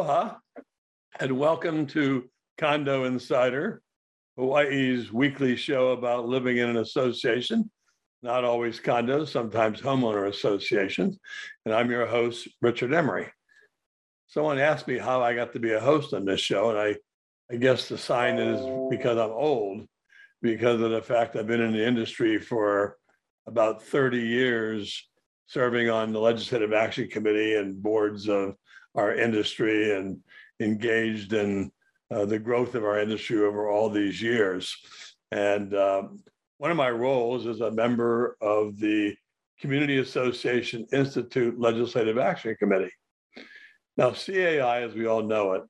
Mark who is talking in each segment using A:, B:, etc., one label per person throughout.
A: Aloha, and welcome to Condo Insider, Hawaii's weekly show about living in an association, not always condos, sometimes homeowner associations. And I'm your host, Richard Emery. Someone asked me how I got to be a host on this show, and I, I guess the sign is because I'm old, because of the fact I've been in the industry for about 30 years, serving on the Legislative Action Committee and boards of our industry and engaged in uh, the growth of our industry over all these years. And um, one of my roles is a member of the Community Association Institute Legislative Action Committee. Now, CAI, as we all know it,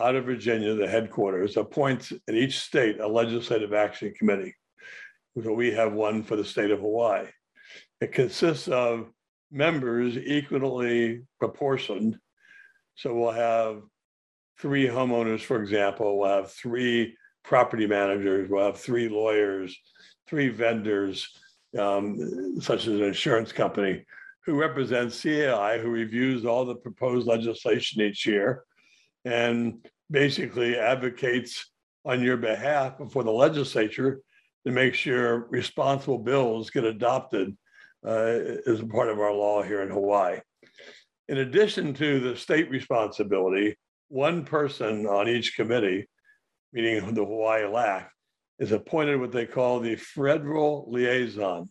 A: out of Virginia, the headquarters, appoints in each state a legislative action committee. So we have one for the state of Hawaii. It consists of members equally proportioned so we'll have three homeowners, for example, we'll have three property managers, we'll have three lawyers, three vendors, um, such as an insurance company, who represents CAI, who reviews all the proposed legislation each year and basically advocates on your behalf before the legislature to make sure responsible bills get adopted uh, as a part of our law here in Hawaii. In addition to the state responsibility, one person on each committee, meaning the Hawaii LAC, is appointed what they call the federal liaison.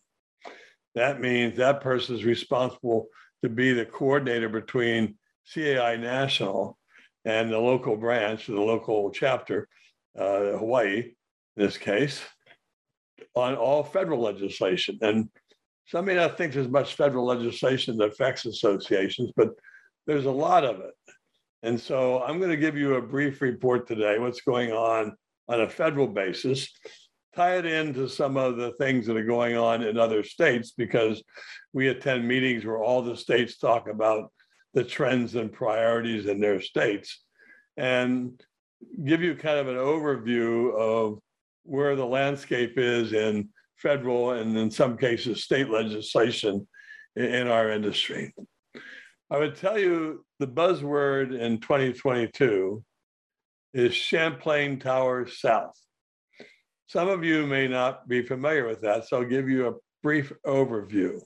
A: That means that person is responsible to be the coordinator between CAI National and the local branch, the local chapter, uh, Hawaii, in this case, on all federal legislation. And some may not think there's much federal legislation that affects associations, but there's a lot of it. And so I'm going to give you a brief report today, what's going on on a federal basis, tie it into some of the things that are going on in other states, because we attend meetings where all the states talk about the trends and priorities in their states, and give you kind of an overview of where the landscape is in federal and in some cases state legislation in our industry. I would tell you the buzzword in 2022 is Champlain Tower South. Some of you may not be familiar with that, so I'll give you a brief overview.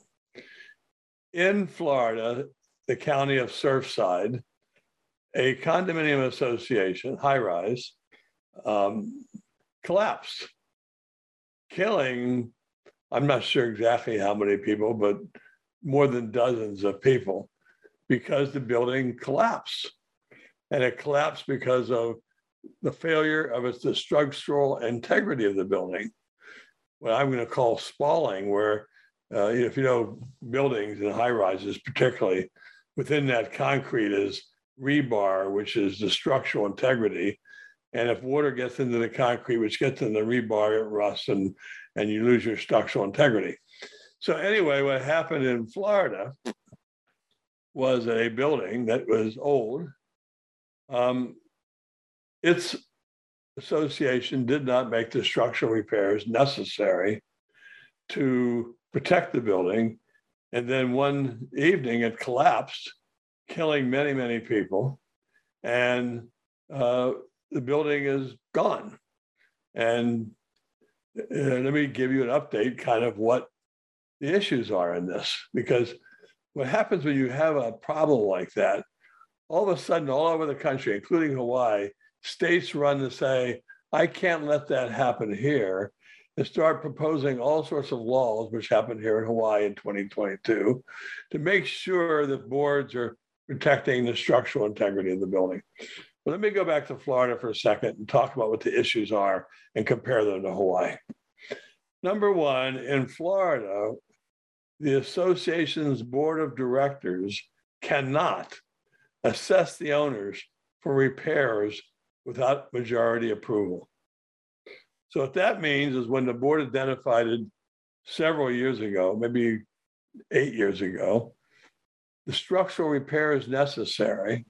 A: In Florida, the county of Surfside, a condominium association, high rise, um, collapsed killing, I'm not sure exactly how many people, but more than dozens of people because the building collapsed. And it collapsed because of the failure of its the structural integrity of the building. What I'm going to call spalling, where uh, if you know buildings and high rises, particularly within that concrete is rebar, which is the structural integrity, and if water gets into the concrete, which gets in the rebar, it rusts and, and you lose your structural integrity. So, anyway, what happened in Florida was a building that was old. Um, its association did not make the structural repairs necessary to protect the building. And then one evening it collapsed, killing many, many people. And uh, the building is gone. And uh, let me give you an update kind of what the issues are in this, because what happens when you have a problem like that, all of a sudden, all over the country, including Hawaii, states run to say, I can't let that happen here, and start proposing all sorts of laws, which happened here in Hawaii in 2022, to make sure that boards are protecting the structural integrity of the building. But let me go back to Florida for a second and talk about what the issues are and compare them to Hawaii. Number one, in Florida, the association's board of directors cannot assess the owners for repairs without majority approval. So what that means is when the board identified it several years ago, maybe eight years ago, the structural repairs necessary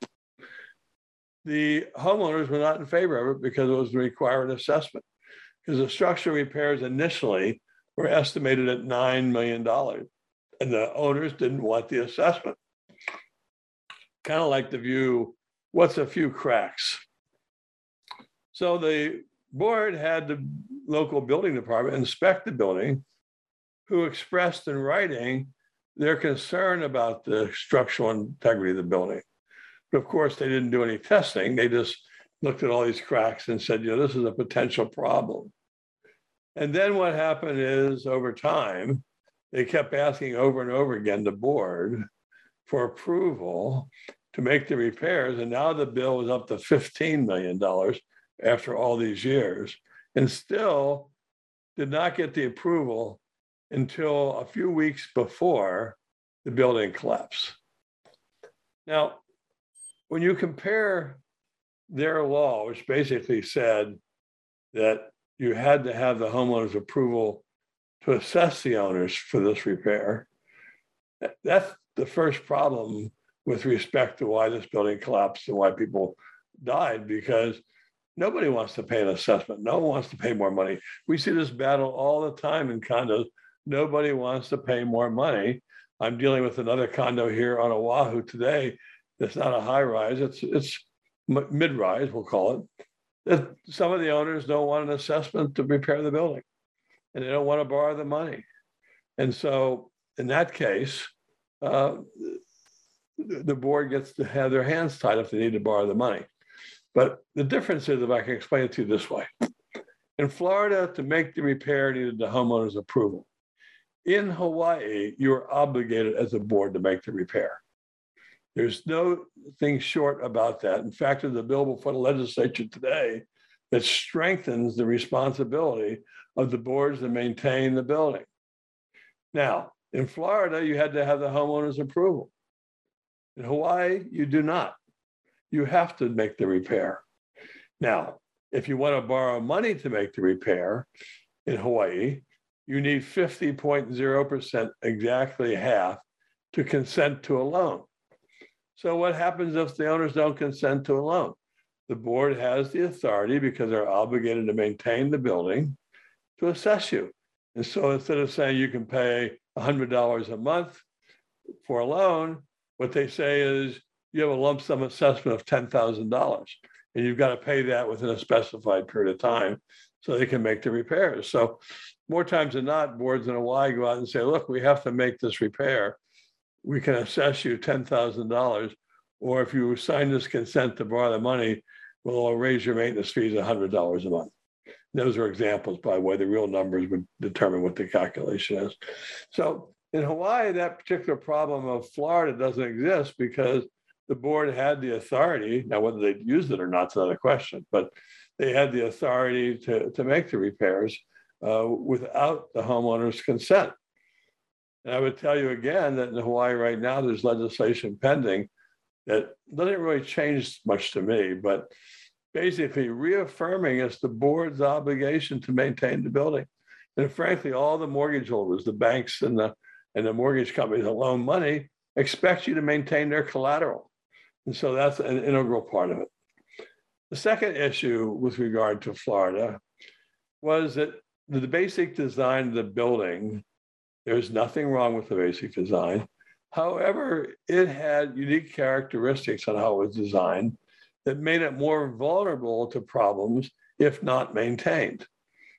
A: the homeowners were not in favor of it because it was required assessment. Because the structural repairs initially were estimated at $9 million, and the owners didn't want the assessment. Kind of like the view what's a few cracks? So the board had the local building department inspect the building, who expressed in writing their concern about the structural integrity of the building. Of course, they didn't do any testing. They just looked at all these cracks and said, you know, this is a potential problem. And then what happened is over time, they kept asking over and over again the board for approval to make the repairs. And now the bill was up to $15 million after all these years and still did not get the approval until a few weeks before the building collapsed. Now, when you compare their law, which basically said that you had to have the homeowner's approval to assess the owners for this repair, that's the first problem with respect to why this building collapsed and why people died because nobody wants to pay an assessment. No one wants to pay more money. We see this battle all the time in condos. Nobody wants to pay more money. I'm dealing with another condo here on Oahu today. It's not a high rise. It's it's mid rise. We'll call it. Some of the owners don't want an assessment to repair the building, and they don't want to borrow the money. And so, in that case, uh, the board gets to have their hands tied if they need to borrow the money. But the difference is, if I can explain it to you this way in Florida, to make the repair needed the homeowner's approval. In Hawaii, you're obligated as a board to make the repair. There's no thing short about that. In fact, there's a bill before the legislature today that strengthens the responsibility of the boards to maintain the building. Now, in Florida, you had to have the homeowner's approval. In Hawaii, you do not. You have to make the repair. Now, if you want to borrow money to make the repair in Hawaii, you need 50.0%, exactly half, to consent to a loan. So, what happens if the owners don't consent to a loan? The board has the authority because they're obligated to maintain the building to assess you. And so instead of saying you can pay $100 a month for a loan, what they say is you have a lump sum assessment of $10,000 and you've got to pay that within a specified period of time so they can make the repairs. So more times than not, boards in Hawaii go out and say, look, we have to make this repair. We can assess you $10,000. Or if you sign this consent to borrow the money, we'll raise your maintenance fees $100 a month. Those are examples by the way the real numbers would determine what the calculation is. So in Hawaii, that particular problem of Florida doesn't exist because the board had the authority. Now, whether they used it or not is another question, but they had the authority to, to make the repairs uh, without the homeowner's consent. And I would tell you again that in Hawaii right now, there's legislation pending that doesn't really change much to me, but basically reaffirming it's the board's obligation to maintain the building. And frankly, all the mortgage holders, the banks and the and the mortgage companies that loan money expect you to maintain their collateral. And so that's an integral part of it. The second issue with regard to Florida was that the basic design of the building, there's nothing wrong with the basic design. However, it had unique characteristics on how it was designed that made it more vulnerable to problems if not maintained.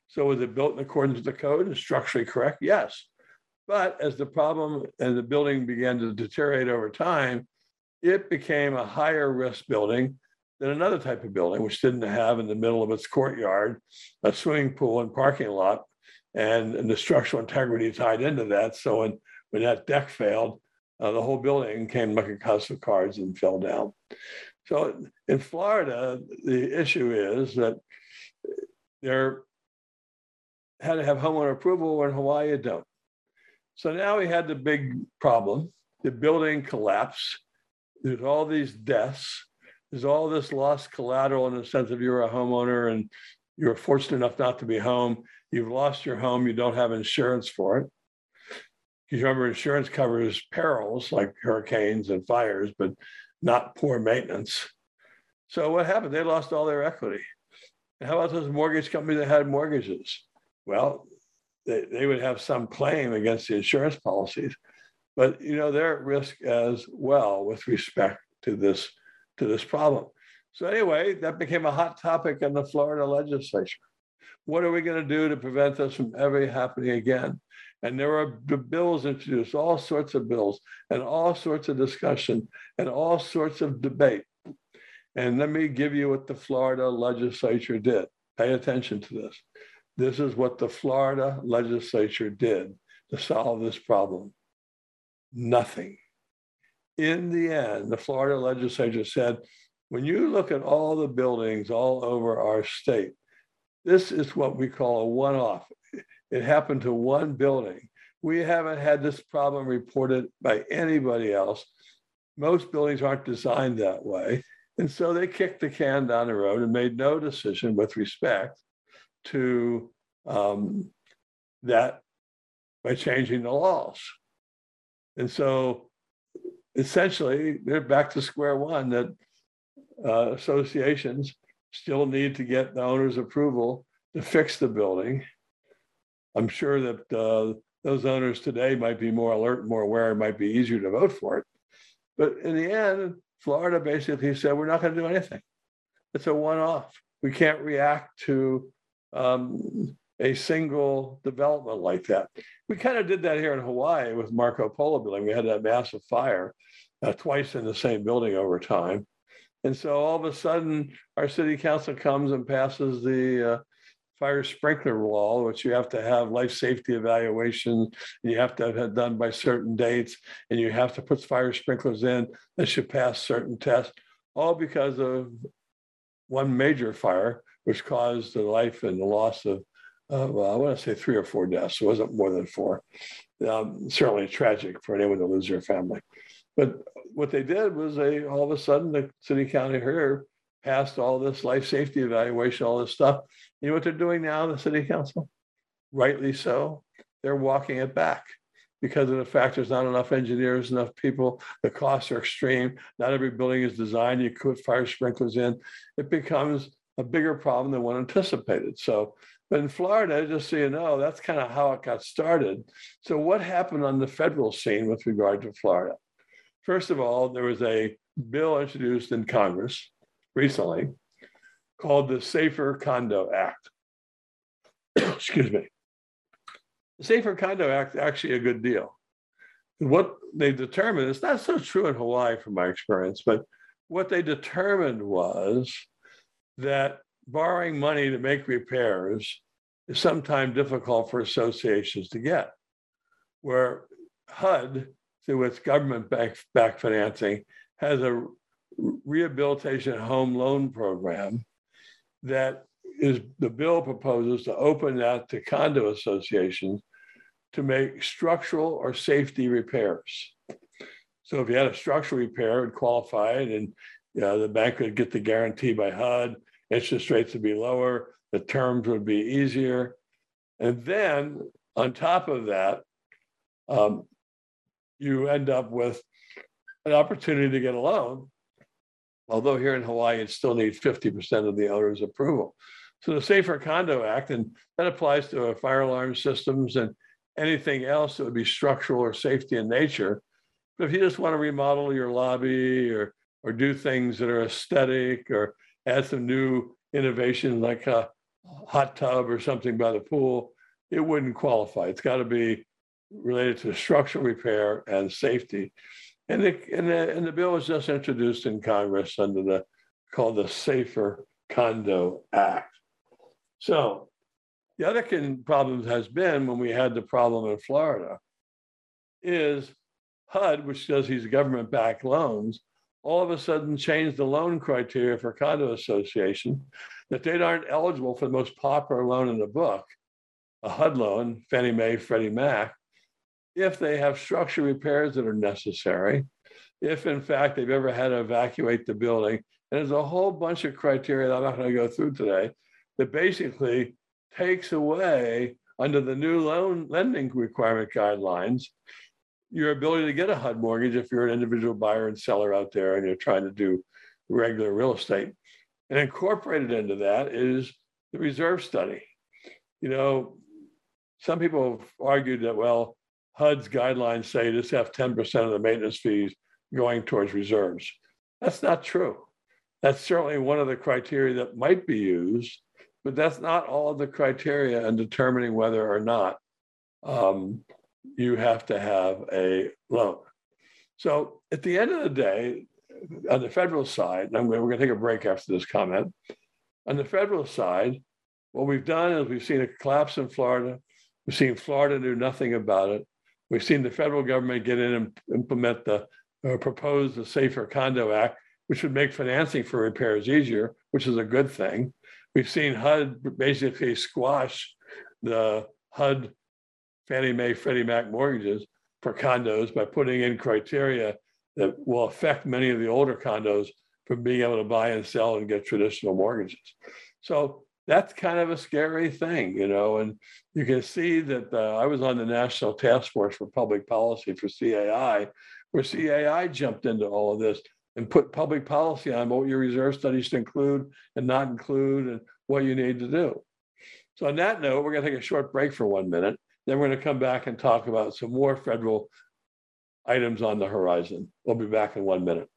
A: So was it built in accordance with the code and structurally correct? Yes. But as the problem and the building began to deteriorate over time, it became a higher risk building than another type of building, which didn't have in the middle of its courtyard a swimming pool and parking lot, and, and the structural integrity tied into that. So when, when that deck failed, uh, the whole building came like a house of cards and fell down. So in Florida, the issue is that they're had to have homeowner approval, where in Hawaii don't. So now we had the big problem. The building collapsed. There's all these deaths. There's all this lost collateral in the sense of you're a homeowner and you're fortunate enough not to be home. You've lost your home. You don't have insurance for it. Because remember, insurance covers perils like hurricanes and fires, but not poor maintenance. So what happened? They lost all their equity. And how about those mortgage companies that had mortgages? Well, they, they would have some claim against the insurance policies, but you know they're at risk as well with respect to this to this problem. So anyway, that became a hot topic in the Florida legislature. What are we going to do to prevent this from ever happening again? And there were bills introduced, all sorts of bills, and all sorts of discussion, and all sorts of debate. And let me give you what the Florida legislature did. Pay attention to this. This is what the Florida legislature did to solve this problem. Nothing. In the end, the Florida legislature said, when you look at all the buildings all over our state, this is what we call a one off. It happened to one building. We haven't had this problem reported by anybody else. Most buildings aren't designed that way. And so they kicked the can down the road and made no decision with respect to um, that by changing the laws. And so essentially, they're back to square one that uh, associations still need to get the owner's approval to fix the building. I'm sure that uh, those owners today might be more alert, more aware, it might be easier to vote for it. But in the end, Florida basically said, we're not going to do anything. It's a one off. We can't react to um, a single development like that. We kind of did that here in Hawaii with Marco Polo building. We had that massive fire uh, twice in the same building over time. And so all of a sudden, our city council comes and passes the uh, fire sprinkler law, which you have to have life safety evaluation, and you have to have it done by certain dates, and you have to put fire sprinklers in that should pass certain tests, all because of one major fire, which caused the life and the loss of, uh, well, I want to say three or four deaths. It wasn't more than four. Um, certainly tragic for anyone to lose their family. But what they did was they all of a sudden the city county here passed all this life safety evaluation, all this stuff. You know what they're doing now, the city council? Rightly so. They're walking it back because of the fact there's not enough engineers, enough people. The costs are extreme. Not every building is designed. You put fire sprinklers in. It becomes a bigger problem than one anticipated. So, but in Florida, just so you know, that's kind of how it got started. So, what happened on the federal scene with regard to Florida? First of all, there was a bill introduced in Congress recently called the Safer Condo Act. Excuse me. The Safer Condo Act is actually a good deal. What they determined, it's not so true in Hawaii from my experience, but what they determined was that borrowing money to make repairs is sometimes difficult for associations to get. Where HUD through its government back, back financing, has a rehabilitation home loan program that is the bill proposes to open that to condo associations to make structural or safety repairs. So if you had a structural repair, it it, and you know, the bank would get the guarantee by HUD. Interest rates would be lower, the terms would be easier, and then on top of that, um, you end up with an opportunity to get a loan. Although here in Hawaii, it still needs 50% of the owner's approval. So the Safer Condo Act, and that applies to fire alarm systems and anything else that would be structural or safety in nature. But if you just want to remodel your lobby or or do things that are aesthetic or add some new innovation like a hot tub or something by the pool, it wouldn't qualify. It's got to be related to structural repair and safety. And the, and the, and the bill was just introduced in Congress under the called the Safer Condo Act. So the other problem has been when we had the problem in Florida is HUD, which does these government-backed loans, all of a sudden changed the loan criteria for condo association that they aren't eligible for the most popular loan in the book, a HUD loan, Fannie Mae, Freddie Mac, if they have structure repairs that are necessary, if in fact they've ever had to evacuate the building. And there's a whole bunch of criteria that I'm not going to go through today that basically takes away under the new loan lending requirement guidelines your ability to get a HUD mortgage if you're an individual buyer and seller out there and you're trying to do regular real estate. And incorporated into that is the reserve study. You know, some people have argued that, well, HUD's guidelines say just have 10% of the maintenance fees going towards reserves. That's not true. That's certainly one of the criteria that might be used, but that's not all of the criteria in determining whether or not um, you have to have a loan. So at the end of the day, on the federal side, and we're going to take a break after this comment. On the federal side, what we've done is we've seen a collapse in Florida. We've seen Florida do nothing about it. We've seen the federal government get in and implement the uh, the Safer Condo Act, which would make financing for repairs easier, which is a good thing. We've seen HUD basically squash the HUD Fannie Mae, Freddie Mac mortgages for condos by putting in criteria that will affect many of the older condos from being able to buy and sell and get traditional mortgages. So that's kind of a scary thing, you know. And you can see that uh, I was on the National Task Force for Public Policy for CAI, where CAI jumped into all of this and put public policy on what your reserve studies to include and not include and what you need to do. So on that note, we're going to take a short break for one minute. Then we're going to come back and talk about some more federal items on the horizon. We'll be back in one minute.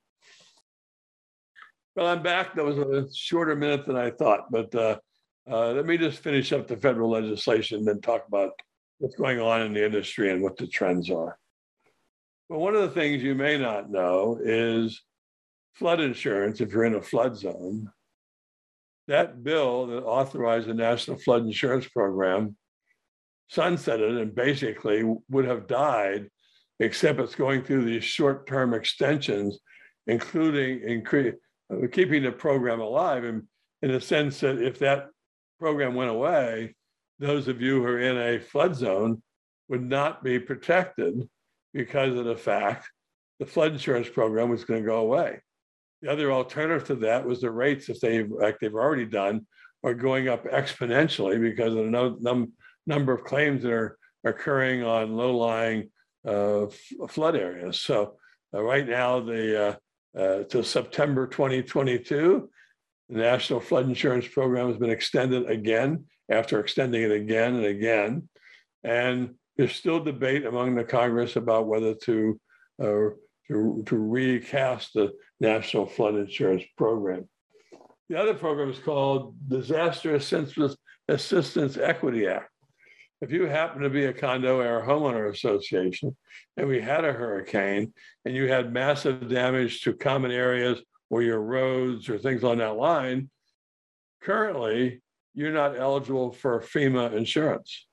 A: Well, I'm back. That was a shorter minute than I thought, but uh, uh, let me just finish up the federal legislation, and then talk about what's going on in the industry and what the trends are. Well, one of the things you may not know is flood insurance, if you're in a flood zone. That bill that authorized the National Flood Insurance Program sunsetted and basically would have died, except it's going through these short term extensions, including incre- uh, keeping the program alive. And in the sense that if that program went away, those of you who are in a flood zone would not be protected because of the fact the flood insurance program was going to go away. The other alternative to that was the rates, if they like they've already done, are going up exponentially because of the no, num, number of claims that are occurring on low-lying uh, f- flood areas. So uh, right now, the uh, uh to September 2022, the National Flood Insurance Program has been extended again after extending it again and again, and there's still debate among the Congress about whether to uh, to, to recast the National Flood Insurance Program. The other program is called Disaster Assistance Equity Act. If you happen to be a condo or a homeowner association and we had a hurricane and you had massive damage to common areas or your roads or things on that line, currently you're not eligible for FEMA insurance.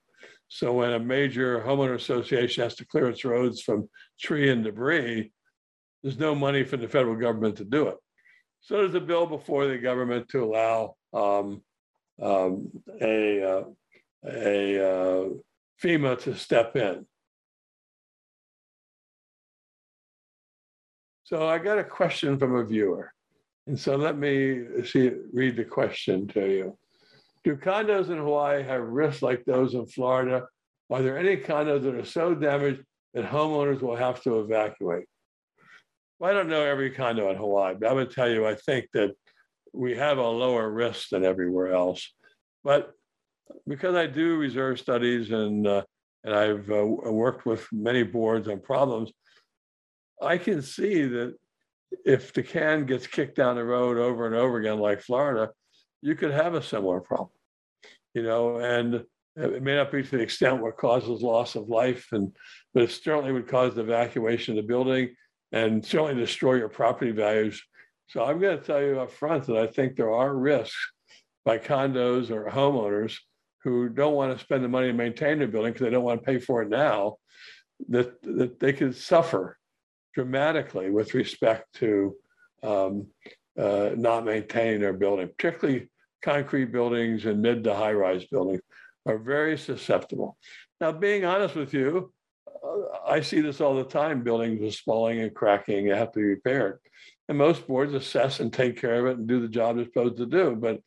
A: So when a major homeowner association has to clear its roads from tree and debris, there's no money for the federal government to do it. So there's a bill before the government to allow um, um, a, uh, a uh, FEMA to step in. So I got a question from a viewer. And so let me see, read the question to you. Do condos in Hawaii have risks like those in Florida? Are there any condos that are so damaged that homeowners will have to evacuate? Well, I don't know every condo in Hawaii, but I would tell you, I think that we have a lower risk than everywhere else. But because I do reserve studies and uh, and I've uh, worked with many boards on problems, I can see that if the can gets kicked down the road over and over again, like Florida, you could have a similar problem. You know, and it may not be to the extent what causes loss of life, and but it certainly would cause the evacuation of the building and certainly destroy your property values. So I'm going to tell you up front that I think there are risks by condos or homeowners who don't want to spend the money to maintain their building because they don't want to pay for it now, that, that they could suffer dramatically with respect to um, uh, not maintaining their building, particularly concrete buildings and mid to high rise buildings are very susceptible. Now, being honest with you, I see this all the time. Buildings are falling and cracking, have to be repaired. And most boards assess and take care of it and do the job they're supposed to do. But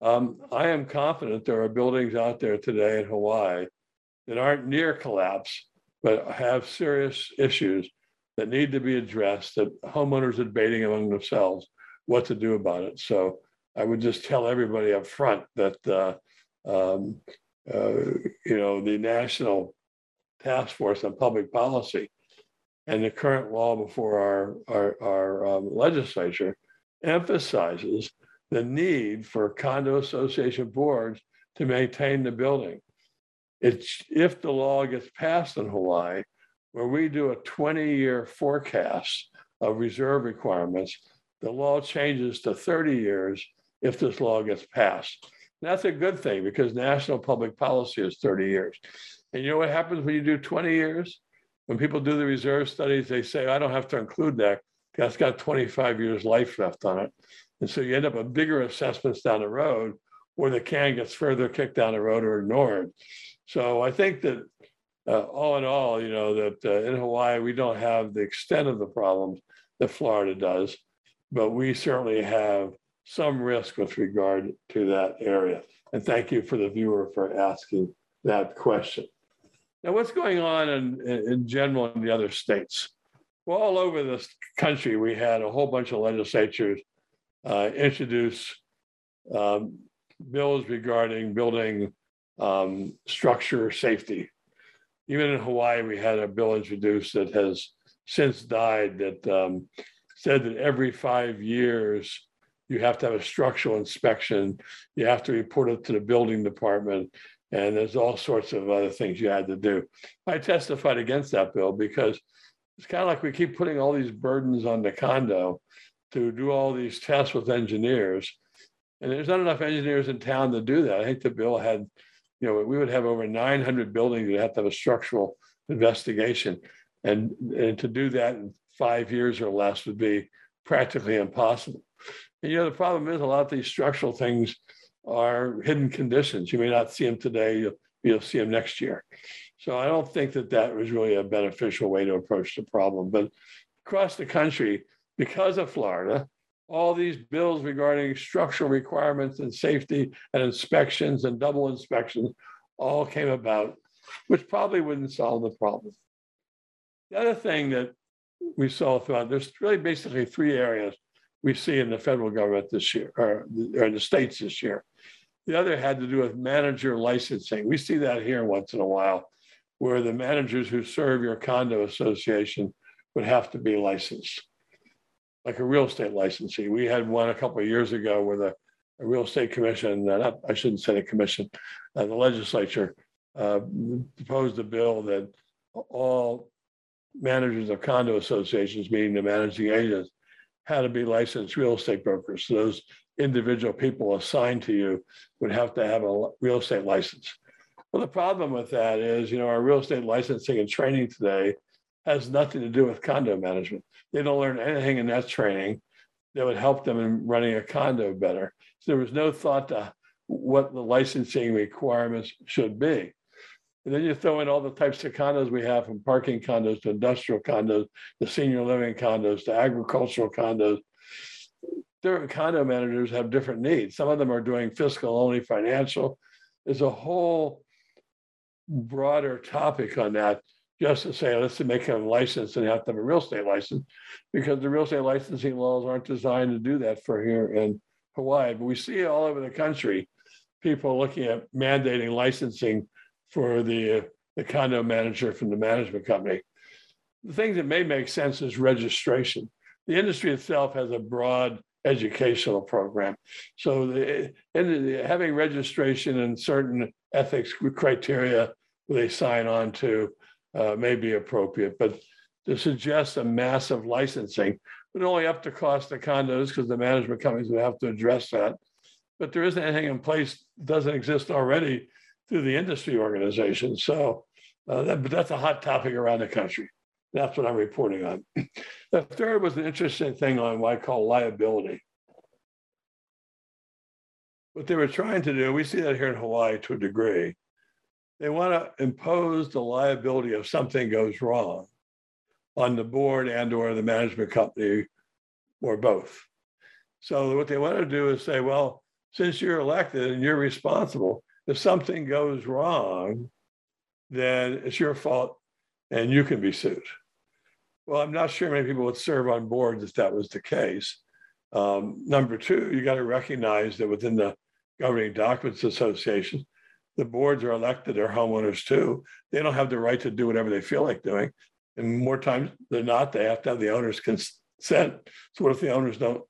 A: um, I am confident there are buildings out there today in Hawaii that aren't near collapse, but have serious issues that need to be addressed that homeowners are debating among themselves what to do about it. So I would just tell everybody up front that, uh, um, uh, you know, the national task force on public policy and the current law before our, our, our um, legislature emphasizes the need for condo association boards to maintain the building. It's, if the law gets passed in Hawaii, where we do a 20-year forecast of reserve requirements, the law changes to 30 years if this law gets passed. That's a good thing because national public policy is 30 years. And you know what happens when you do 20 years? When people do the reserve studies, they say, I don't have to include that. That's got 25 years life left on it. And so you end up with bigger assessments down the road where the can gets further kicked down the road or ignored. So I think that uh, all in all, you know, that uh, in Hawaii, we don't have the extent of the problems that Florida does, but we certainly have some risk with regard to that area. And thank you for the viewer for asking that question. Now, what's going on in, in general in the other states? Well, all over this country, we had a whole bunch of legislatures uh, introduce um, bills regarding building um, structure safety. Even in Hawaii, we had a bill introduced that has since died that um, said that every five years, you have to have a structural inspection. You have to report it to the building department. And there's all sorts of other things you had to do. I testified against that bill because it's kind of like we keep putting all these burdens on the condo to do all these tests with engineers. And there's not enough engineers in town to do that. I think the bill had, you know, we would have over 900 buildings that have to have a structural investigation. And, and to do that in five years or less would be practically impossible. And you know, the problem is a lot of these structural things are hidden conditions. You may not see them today, you'll, you'll see them next year. So I don't think that that was really a beneficial way to approach the problem. But across the country, because of Florida, all these bills regarding structural requirements and safety and inspections and double inspections all came about, which probably wouldn't solve the problem. The other thing that we saw throughout, there's really basically three areas we see in the federal government this year, or, or the states this year. The other had to do with manager licensing. We see that here once in a while, where the managers who serve your condo association would have to be licensed, like a real estate licensee. We had one a couple of years ago where the a real estate commission, uh, not, I shouldn't say the commission, uh, the legislature uh, proposed a bill that all managers of condo associations, meaning the managing agents, had to be licensed real estate brokers. So those individual people assigned to you would have to have a real estate license. Well, the problem with that is, you know, our real estate licensing and training today has nothing to do with condo management. They don't learn anything in that training that would help them in running a condo better. So there was no thought to what the licensing requirements should be. And then you throw in all the types of condos we have from parking condos to industrial condos, to senior living condos, to agricultural condos. Different condo managers have different needs. Some of them are doing fiscal only financial. There's a whole broader topic on that just to say, let's make them licensed and have to have a real estate license because the real estate licensing laws aren't designed to do that for here in Hawaii. But we see all over the country people looking at mandating licensing for the, the condo manager from the management company. The thing that may make sense is registration. The industry itself has a broad educational program. So the, the, having registration and certain ethics criteria they sign on to uh, may be appropriate, but to suggest a massive licensing would only up the cost of condos because the management companies would have to address that. But there isn't anything in place, doesn't exist already through the industry organization. So uh, that, but that's a hot topic around the country. That's what I'm reporting on. the third was an interesting thing on what I call liability. What they were trying to do, we see that here in Hawaii to a degree. They want to impose the liability if something goes wrong on the board and or the management company or both. So what they want to do is say, well, since you're elected and you're responsible, if something goes wrong, then it's your fault and you can be sued. Well, I'm not sure many people would serve on boards if that was the case. Um, number two, you got to recognize that within the governing documents association, the boards are elected, they're homeowners too. They don't have the right to do whatever they feel like doing. And more times than not, they have to have the owner's consent. So what if the owners don't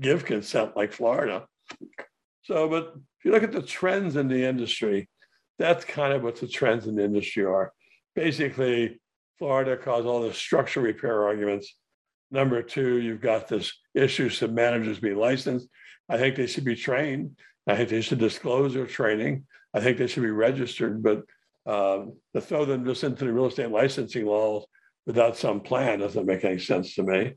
A: give consent like Florida? So, but if you look at the trends in the industry, that's kind of what the trends in the industry are. Basically, Florida caused all the structural repair arguments. Number two, you've got this issue should managers be licensed? I think they should be trained. I think they should disclose their training. I think they should be registered, but um, to throw them just into the real estate licensing laws without some plan doesn't make any sense to me.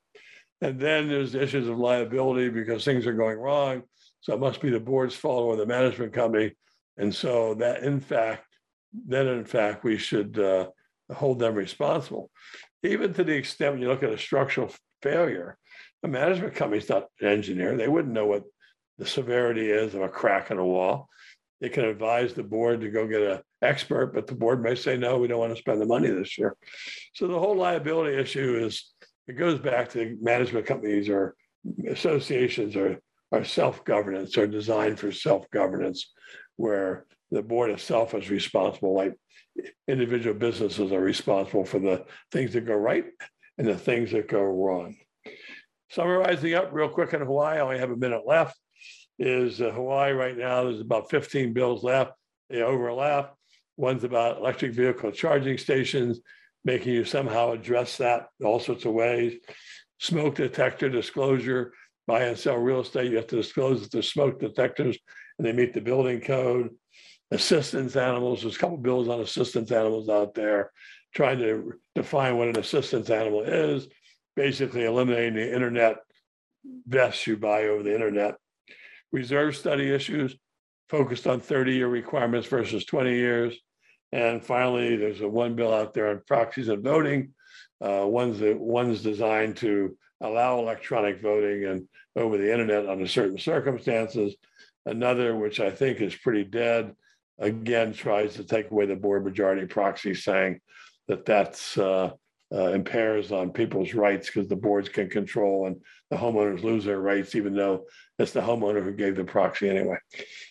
A: And then there's the issues of liability because things are going wrong. So it must be the board's fault or the management company. And so that in fact, then in fact, we should uh, hold them responsible. Even to the extent when you look at a structural failure, a management company's not an engineer. They wouldn't know what the severity is of a crack in a wall. They can advise the board to go get an expert, but the board may say, no, we don't want to spend the money this year. So the whole liability issue is, it goes back to management companies or associations or, or self-governance or designed for self-governance, where the board itself is responsible, like individual businesses are responsible for the things that go right and the things that go wrong. Summarizing up real quick in Hawaii, I only have a minute left is uh, Hawaii right now, there's about 15 bills left. They overlap. One's about electric vehicle charging stations, making you somehow address that all sorts of ways. Smoke detector disclosure, buy and sell real estate, you have to disclose that there's smoke detectors and they meet the building code. Assistance animals, there's a couple bills on assistance animals out there, trying to define what an assistance animal is, basically eliminating the internet vests you buy over the internet reserve study issues focused on 30-year requirements versus 20 years. And finally, there's a one bill out there on proxies and voting. Uh, one's that one's designed to allow electronic voting and over the internet under certain circumstances. Another, which I think is pretty dead, again tries to take away the board majority proxy, saying that that's uh, uh, impairs on people's rights because the boards can control and the homeowners lose their rights, even though it's the homeowner who gave the proxy anyway.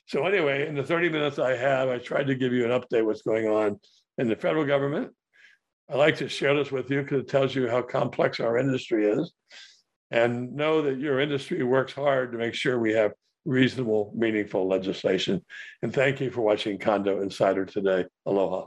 A: So anyway, in the 30 minutes I have, I tried to give you an update what's going on in the federal government. I like to share this with you because it tells you how complex our industry is. And know that your industry works hard to make sure we have reasonable, meaningful legislation. And thank you for watching Condo Insider today. Aloha.